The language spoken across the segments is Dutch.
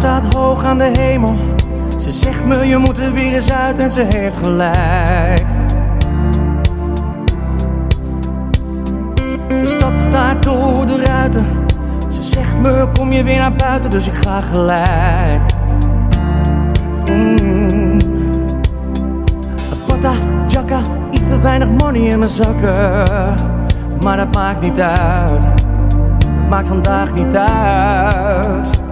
staat hoog aan de hemel. Ze zegt me je moet er weer eens uit en ze heeft gelijk. De stad staat door de ruiten. Ze zegt me kom je weer naar buiten, dus ik ga gelijk. Mm. Pata, iets te weinig money in mijn zakken. Maar dat maakt niet uit. Dat maakt vandaag niet uit.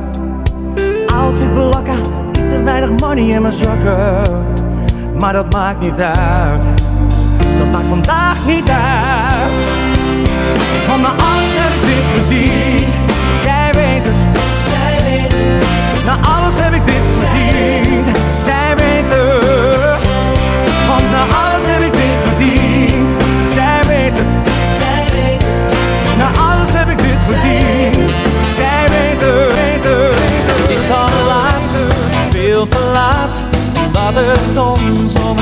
Outfit blakka, iets te weinig money in mijn zakken. Maar dat maakt niet uit. Dat maakt vandaag niet uit. Van mijn alles heb ik dit verdiend. Zij weet het. Zij weet het. Na alles heb ik dit verdiend. Zij weet het. Want na alles heb ik dit verdiend. Zij weet het. Zij weet het. Na alles heb ik dit verdiend. Veel te laat, omdat het ons om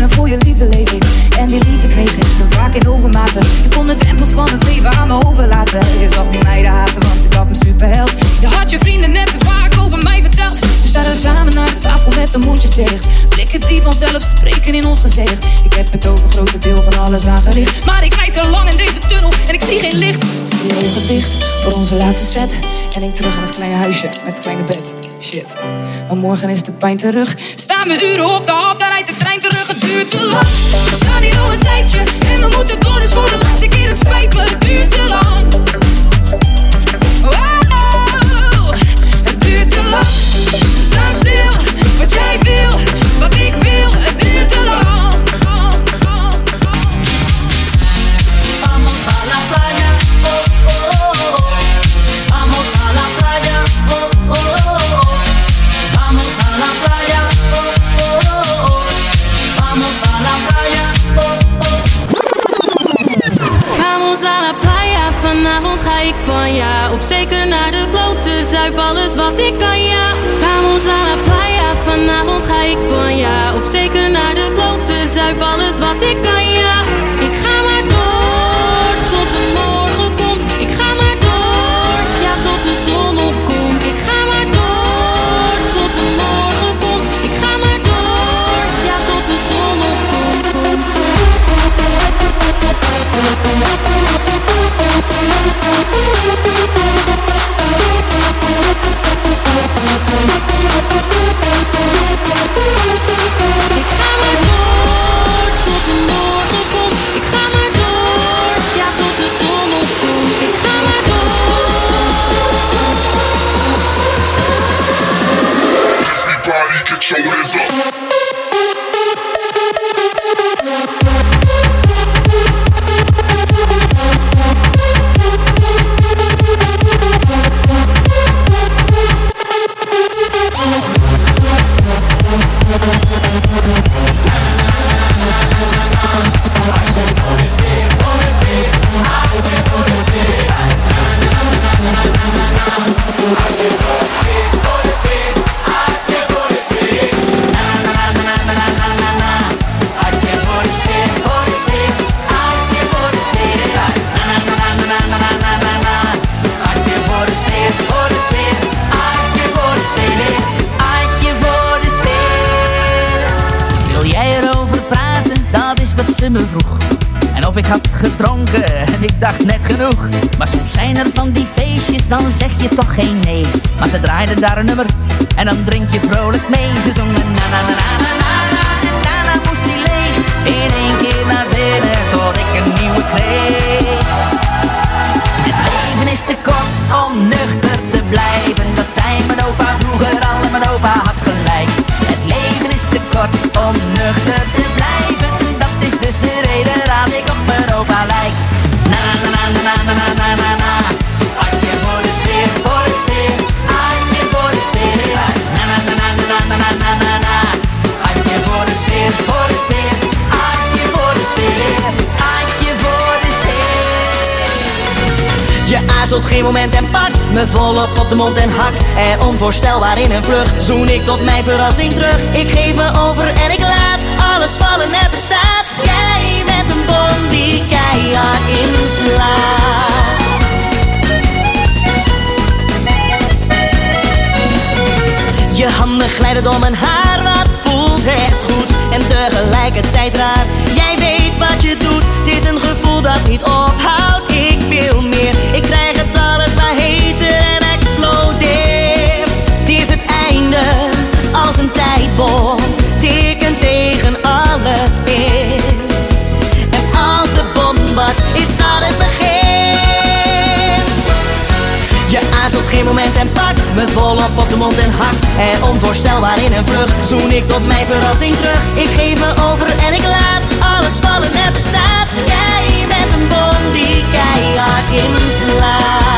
en voor je liefde leef ik. En die liefde kreeg ik, dan vaak in overmaten. Je kon de drempels van het leven aan me overlaten. Je zag die meiden haten, want ik had mijn superheld. Je had je vrienden net te vaak over mij verteld. Staan samen naar de tafel met de mondjes dicht. Blikken die vanzelf spreken in ons gezicht. Ik heb het over grote deel van alles aangericht. Maar ik rijd te lang in deze tunnel en ik zie geen licht. Zie je ogen dicht voor onze laatste set. En ik terug aan het kleine huisje met het kleine bed. Shit, maar morgen is de pijn terug. Staan we uren op de hal, daar rijdt de trein terug. Het duurt te lang. We staan hier al een tijdje en we moeten door. Dus voor de laatste keer, het spijt het duurt te lang. Wow, het duurt te lang. Ik panja Op zeker naar de klote, zuip alles wat ik kan, ja. Vamos la playa, vanavond ga ik panja Op zeker naar de klote, zuip alles wat ik kan, dacht net genoeg. Maar soms zijn er van die feestjes, dan zeg je toch geen nee. Maar ze draaiden daar een nummer en dan drink je vrolijk mee. Ze zongen na na na na na na en daarna moest die leeg. In één keer naar binnen tot ik een nieuwe kreeg. Het leven is te kort om nuchter te blijven. Dat zei mijn opa vroeger al en mijn opa had gelijk. Het leven is te kort om nuchter te blijven. Dat is dus de reden dat ik op mijn opa lijk. Aarzelt geen moment en pakt me volop op de mond en hakt Er onvoorstelbaar in een vlucht Zoen ik tot mijn verrassing terug. Ik geef me over en ik laat Alles vallen en bestaat. Jij bent een bom die keihard inslaat. Je handen glijden door mijn haar, wat voelt het goed En tegelijkertijd raar, jij weet wat je doet Het is een gevoel dat niet ophoudt, mond en hakt Er onvoorstelbaar in een vlucht Zoen ik tot mijn verrassing terug Ik geef me over en ik laat Alles vallen en bestaat Jij bent een bom die keihard inslaat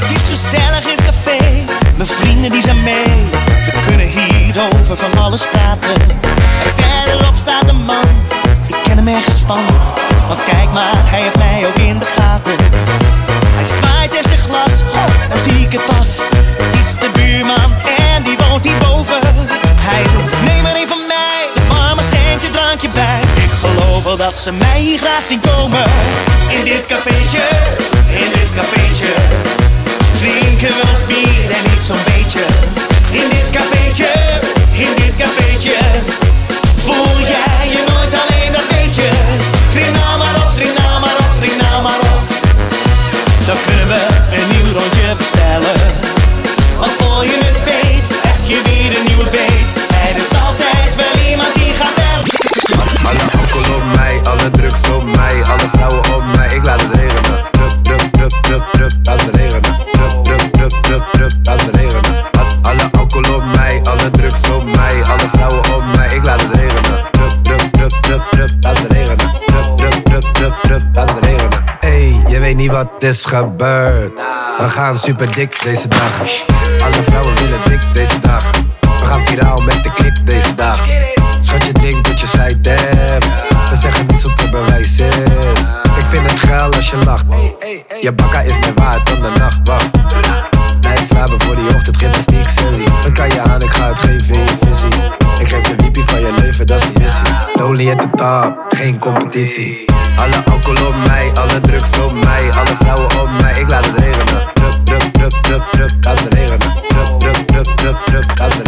Het is gezellig in het café, mijn vrienden die zijn mee. We kunnen hierover van alles praten. En verderop staat een man, ik ken hem ergens van. Want kijk maar, hij heeft mij ook in de gaten. Hij zwaait er zijn glas, goh, dan zie ik het pas. Het is de buurman en die woont hierboven. Hij roept, neem maar een van mij, mama schenkt je drankje bij. Ik geloof wel dat ze mij hier graag zien komen. In dit cafeetje, in dit cafeetje. Drinken we ons bier en niet zo'n beetje In dit cafeetje, in dit cafeetje Voel alle drugs op mij, alle vrouwen op mij, ik laat het regenen. Drup, drup, drup, drup, drup, laat het regenen. Drup, drup, drup, drup, drup, laat het regenen. Al- Alle alcohol op mij, alle drugs op mij, alle vrouwen op mij, ik laat het regenen. Drup, drup, drup, drup, drup, laat het regenen. Drup, drup, drup, drup, drup, laat het regenen. Hey, je weet niet wat is gebeurd. We gaan super dik deze dag. Alle vrouwen willen dik deze dag. We gaan viraal met de klik deze dag. Schat je denkt dat je scheid hebt. Als je lacht. Je bakka is meer waard dan de nachtwacht. Blijf slapen voor die ochtend, gymnastiek sessie. Dan kan je aan, ik ga het geven in je visie. Ik geef de wiepie van je leven, dat is de missie. Lonely at the top, geen competitie. Alle alcohol op mij, alle drugs op mij, alle vrouwen op mij. Ik laat het regenen. Drup, drup, drup, drup, drup, laat het regenen. Drup, drup, drup, drup, drup, laat het regenen.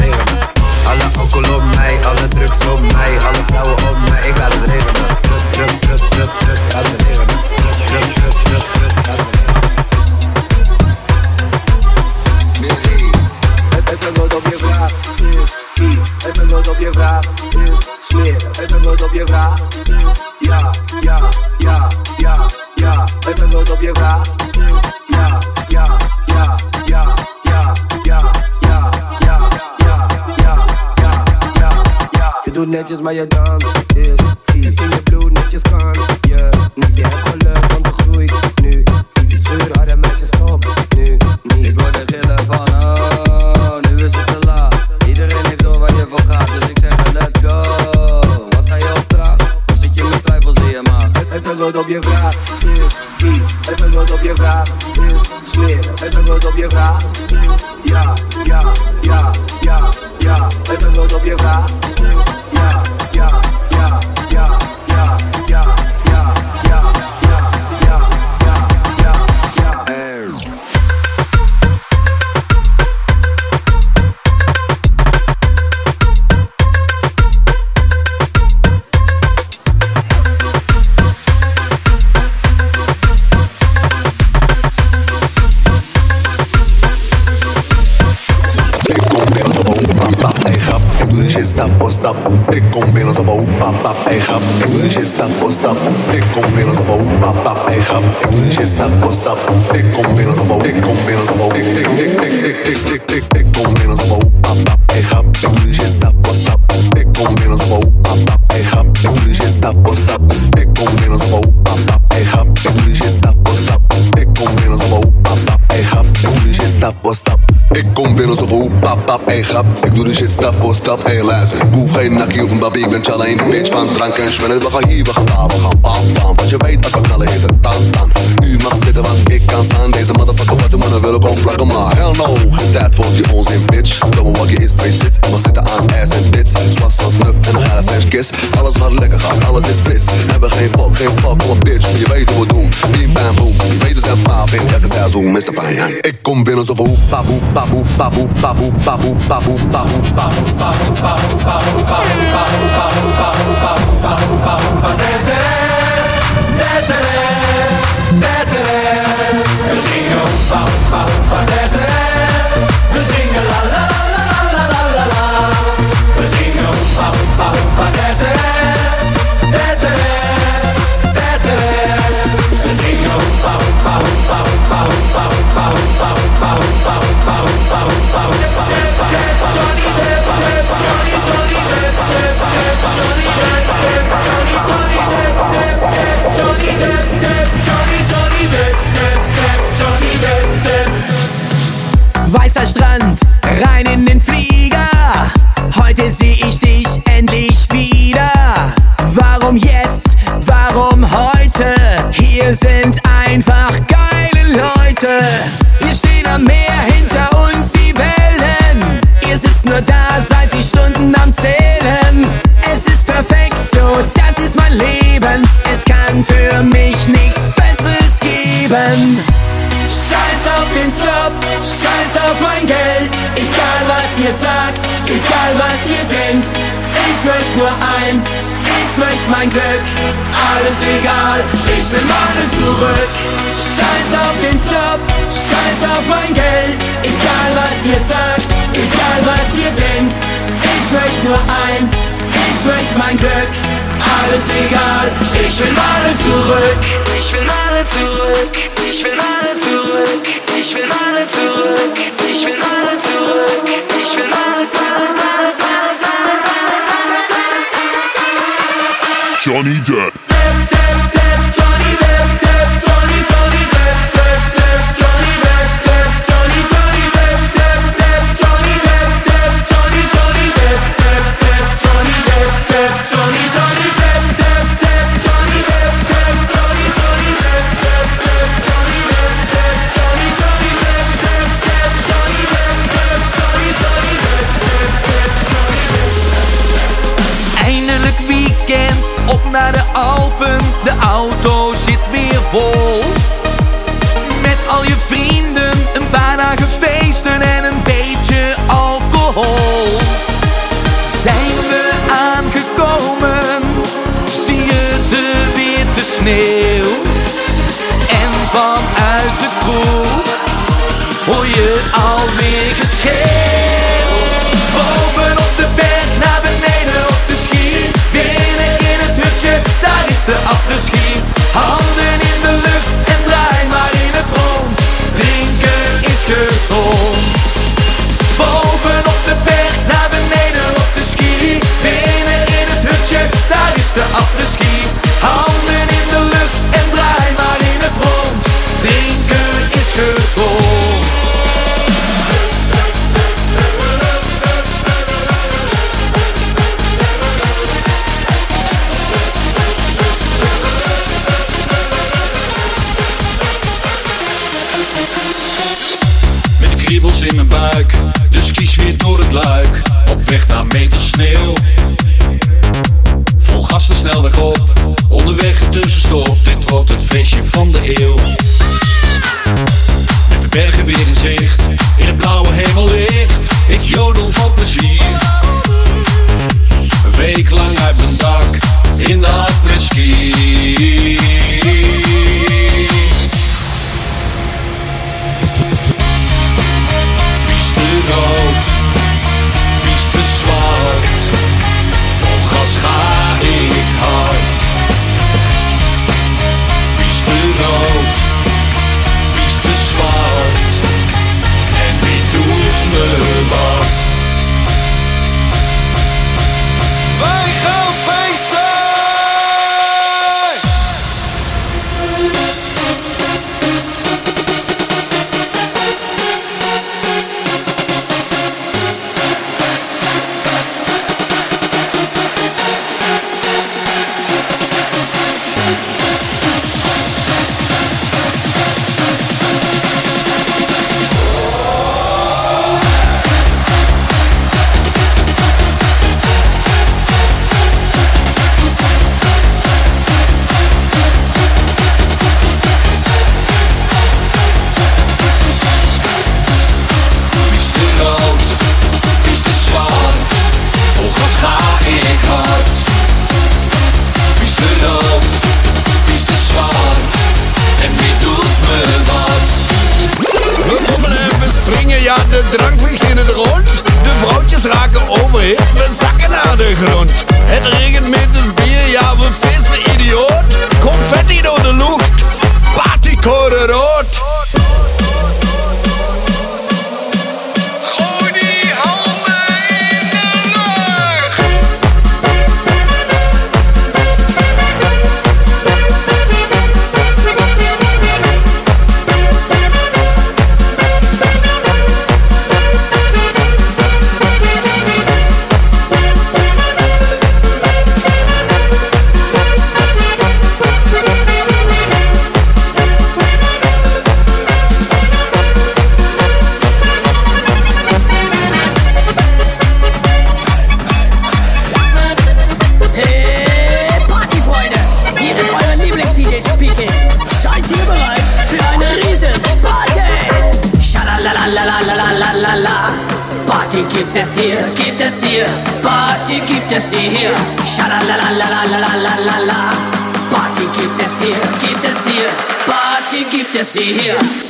Netjes, maar je dans is vies. Het in je bloed netjes kan je niet. Je hebt geluk, want er groeit nu. Die scheuren harde meisjes stop nu niet. Ik hoor de gillen van oh, nu is het te laat Iedereen heeft door waar je voor gaat, dus ik zeg let's go Wat ga je opdragen? Of zit je met twijfels in je maag? Het antwoord op je die onzin bitch. Wakkie is twee sits. Je mag zitten aan ass en tits. Zwas van nuf en een hele flash kiss. Alles gaat lekker gaan, alles is fris. Hebben geen fuck, geen fuck, kom bitch. Je weet hoe we doen. Bim bam boom. Je weet zelf paap in elke seizoen, Mr. Fijn. Ik kom binnen alsof een papoe, papoe, papoe, papoe, papoe, papoe, papoe, papoe, papoe, papoe, papoe, papoe, papoe, papoe, papoe, papoe, papoe, We Hier sind einfach geile Leute. Wir stehen am Meer, hinter uns die Wellen. Ihr sitzt nur da, seid die Stunden am Zählen. Es ist perfekt so, das ist mein Leben. Es kann für mich nichts Besseres geben. Scheiß auf den Job, scheiß auf mein Geld. Egal was ihr sagt, egal was ihr denkt. Ich möchte nur eins, ich möchte mein Glück. Alles egal, ich will meine zurück. Scheiß auf den Job, scheiß auf mein Geld. Egal was ihr sagt, egal was ihr denkt. Ich möchte nur eins, ich möchte mein Glück. Alles egal, ich will meine zurück. Ich will meine zurück. Ich will meine zurück. Ich will meine Money Debt. Naar de Alpen. De auto zit weer vol. buik, de ski zweert door het luik. Op weg naar meter sneeuw. Vol gas de snelweg op, onderweg een tussenstop. Dit wordt het feestje van de eeuw. Met de bergen weer in zicht, in het blauwe hemellicht. Ik jodel van plezier. Een week lang uit mijn dak, in de apres-ski. das hier, keep es hier, Party gibt es here. Schalalalalalalalalala. Party keep this here, keep es hier, Party keep this here.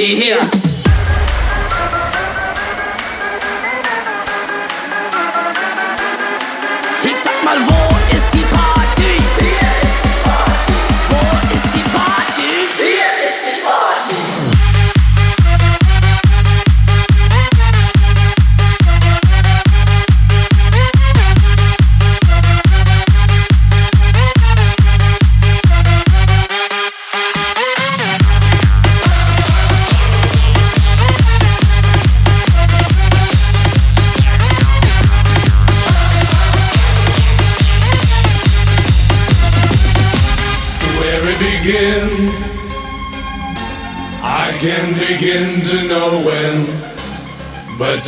See here. Ich sag mal wo.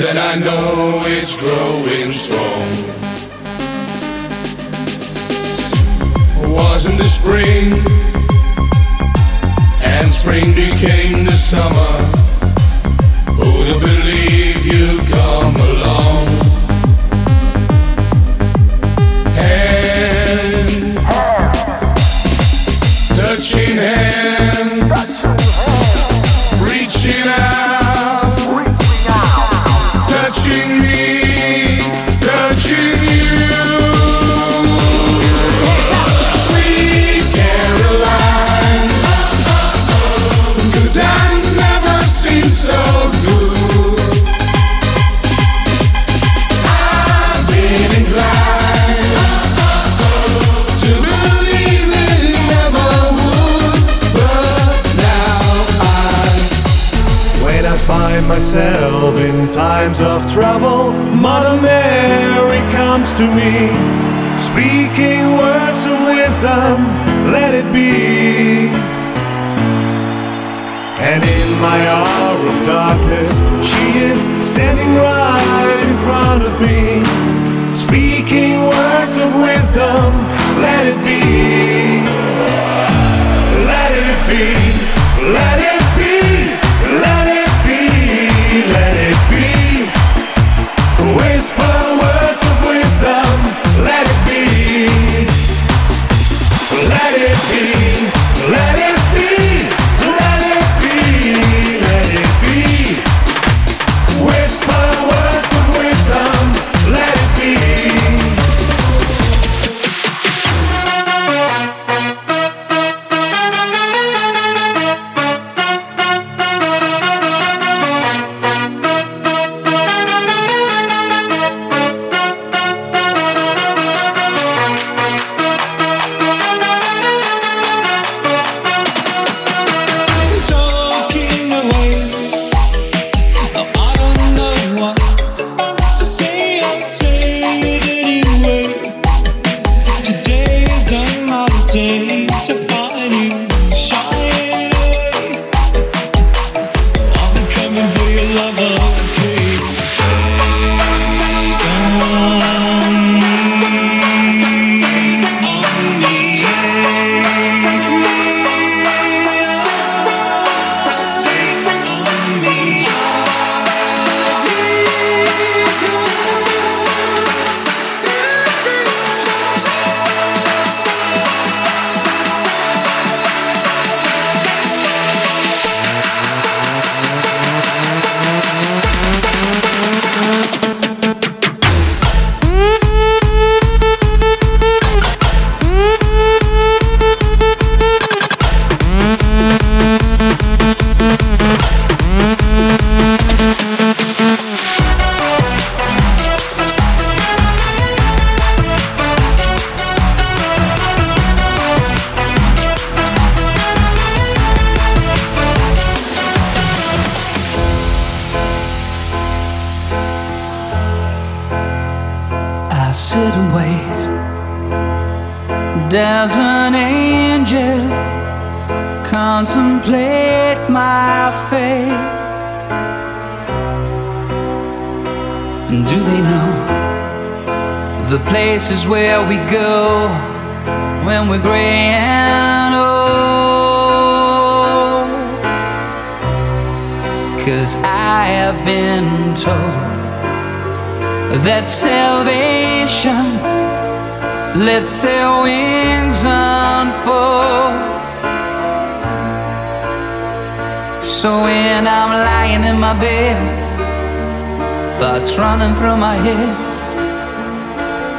And I know it's growing strong. Wasn't the spring, and spring became the summer. Who'd have believed you'd come along?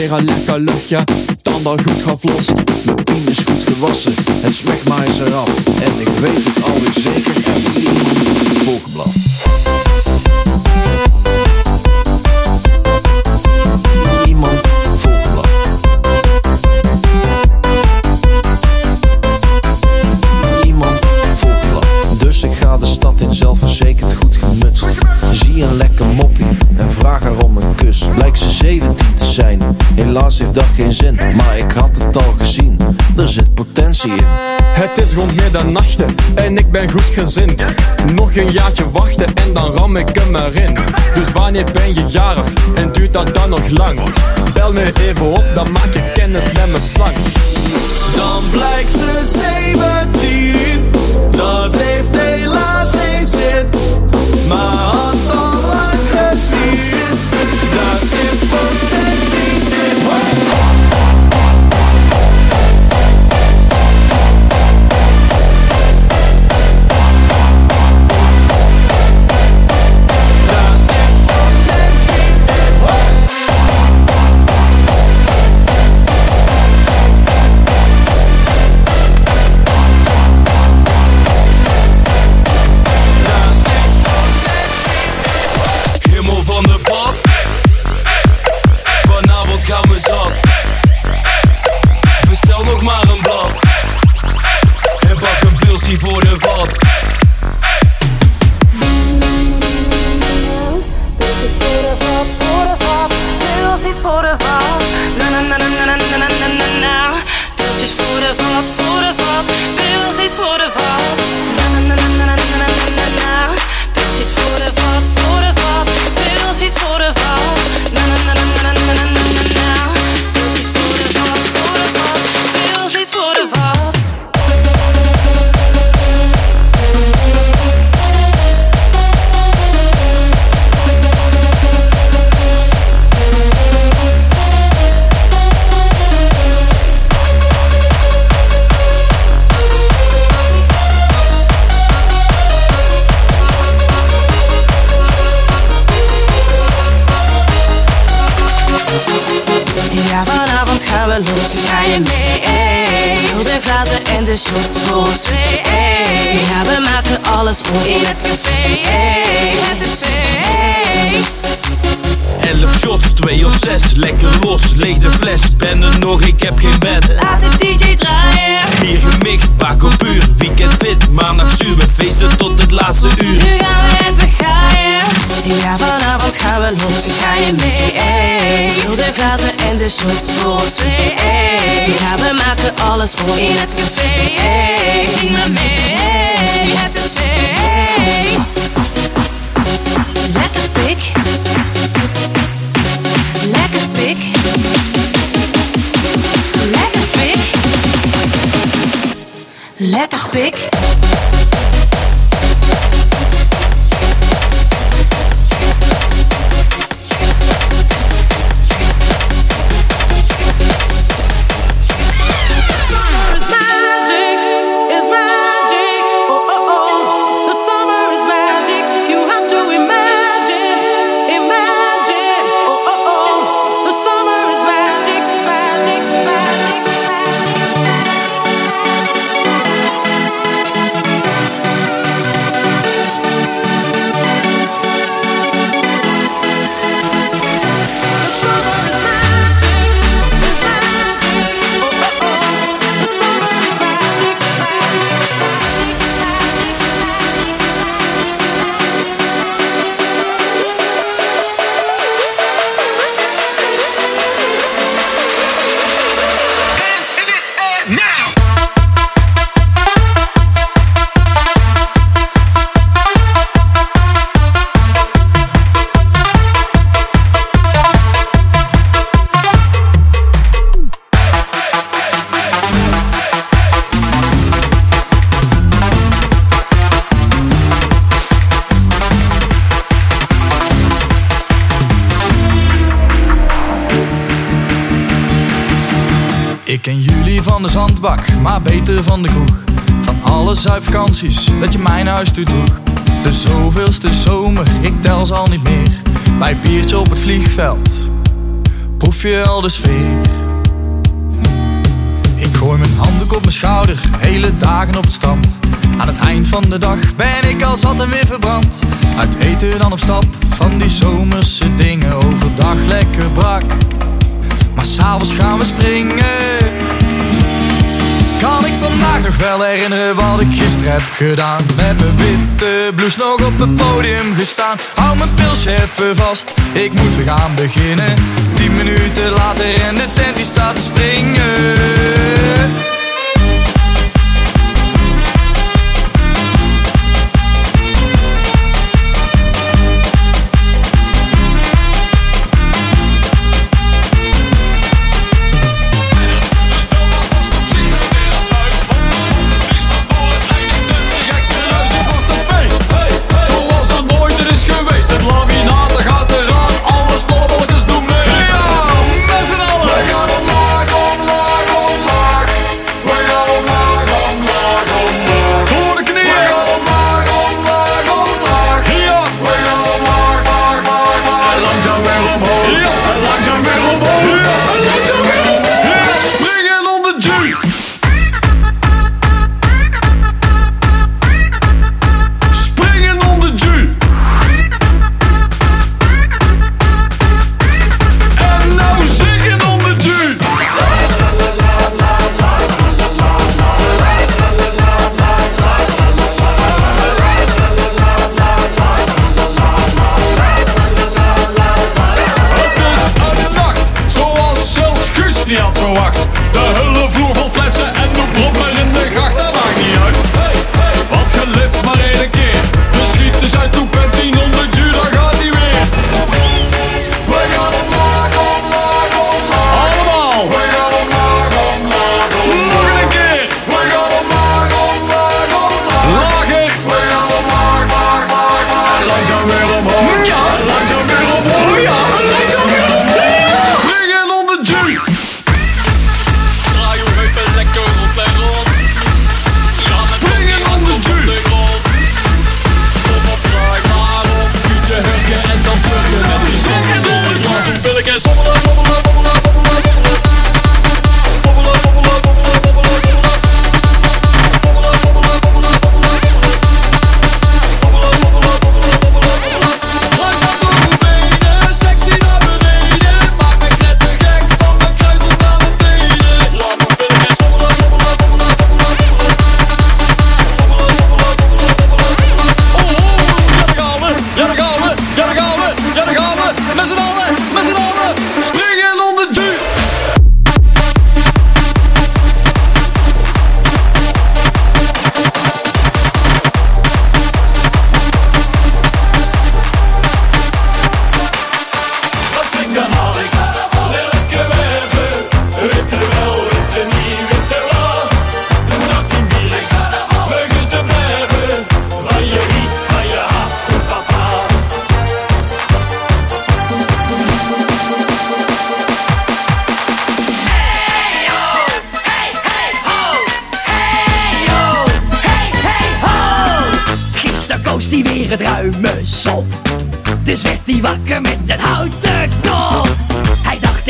Strakke kleren, lekker luchtje, tanden goed gevlost. Mijn pien is goed gewassen, het smegma is eraf. En ik weet het alweer zeker, er het volkenblad. Dat geen zin. Maar ik had het al gezien, er zit potentie in. Het is rond middernachten en ik ben goed gezind. Nog een jaartje wachten en dan ram ik hem erin. Dus wanneer ben je jarig en duurt dat dan nog lang? Bel me even op, dan maak je kennis met mijn slang. Dan blijkt ze 17, dat heeft helaas geen zin. Maar had Ja, vanavond gaan we los. Ga je mee? Vul de glazen en de shots voor ons twee. Ja, we maken alles om in het café. Het is feest. Elf shots, twee of zes, lekker los, leeg de fles Ben er nog, ik heb geen bed Laat de DJ draaien. Bier gemixt, bak op uur Weekend fit, maandag zuur We feesten tot het laatste uur Nu gaan we het begaaien. Ja, vanavond gaan we los. Ga je mee? Vul de glazen en de shots voor ons twee. Ja, we maken alles om in het café. Zing maar mee. Het is feest. Lekker pik. Dat je mij naar huis toe. De zoveelste zomer, ik tel ze al niet meer. Bij biertje op het vliegveld, proef je al de sfeer. Ik gooi mijn handdoek op mijn schouder, hele dagen op het strand. Aan het eind van de dag ben ik al zat en weer verbrand. Uit eten dan op stap, van die zomerse dingen. Overdag lekker brak, maar s'avonds gaan we springen. Kan ik vandaag nog wel herinneren wat ik gisteren heb gedaan? Met mijn witte blouse nog op het podium gestaan. Hou mijn pilsje even vast, ik moet weer gaan beginnen. Tien minuten later en de tent die staat te springen.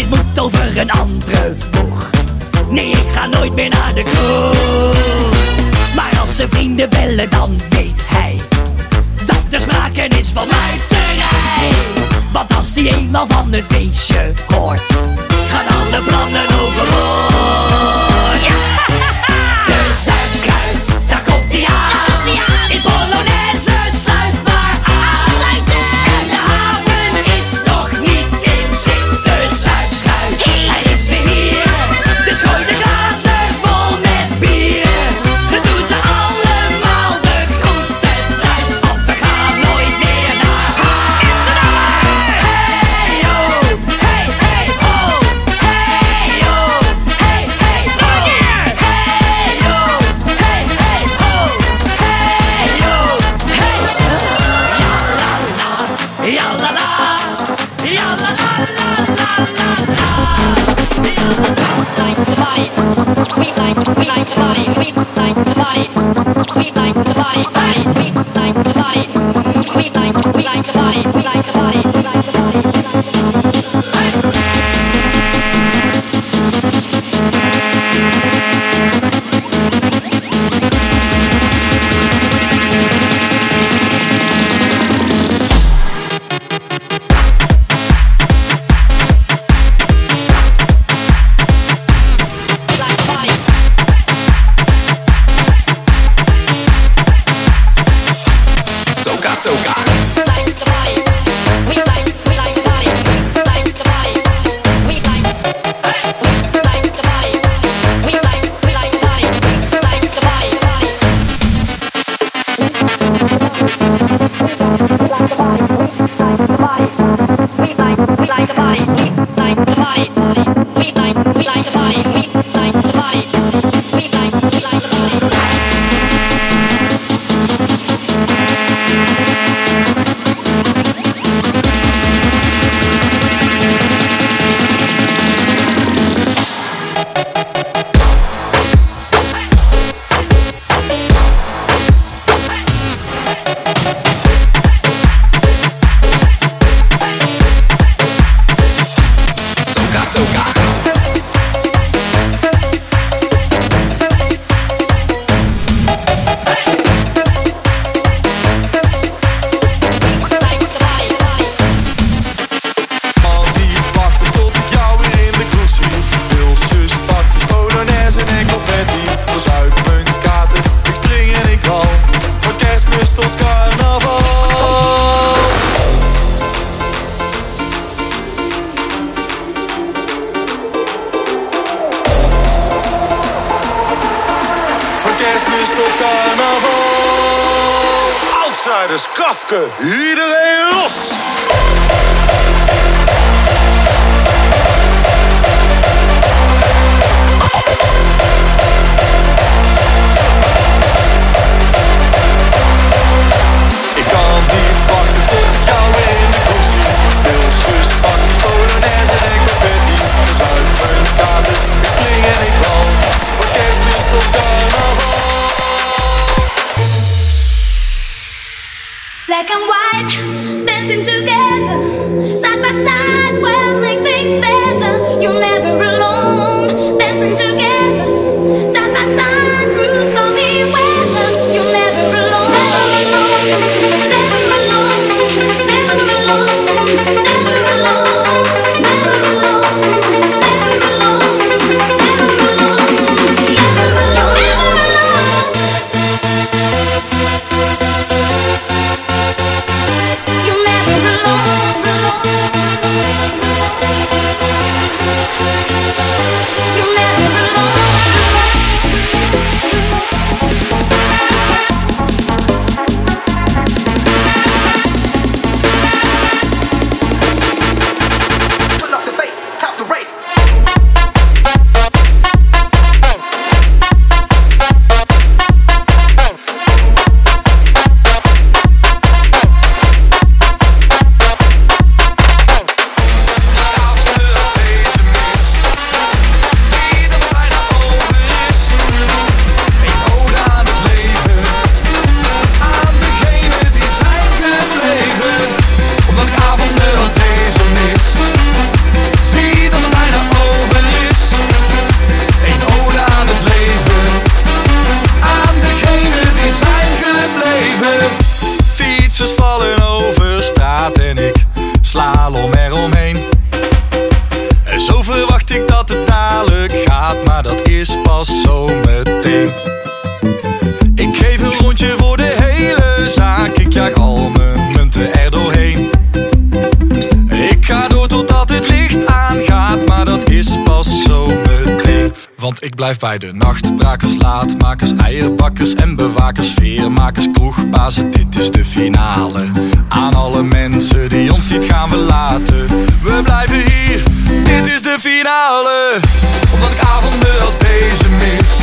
Dit moet over een andere boeg. Nee, ik ga nooit meer naar de kroeg. Maar als ze vrienden bellen, dan weet hij dat er sprake is van muiterij. Want als die eenmaal van het feestje hoort, gaan alle plannen overboord. body. Sugar Yeah. It's there. blijf bij de nacht. Brakers, laadmakers, eierbakkers en bewakers. Veermakers, kroegbazen, dit is de finale. Aan alle mensen die ons niet gaan verlaten. We blijven hier, dit is de finale. Omdat ik avonden als deze mis.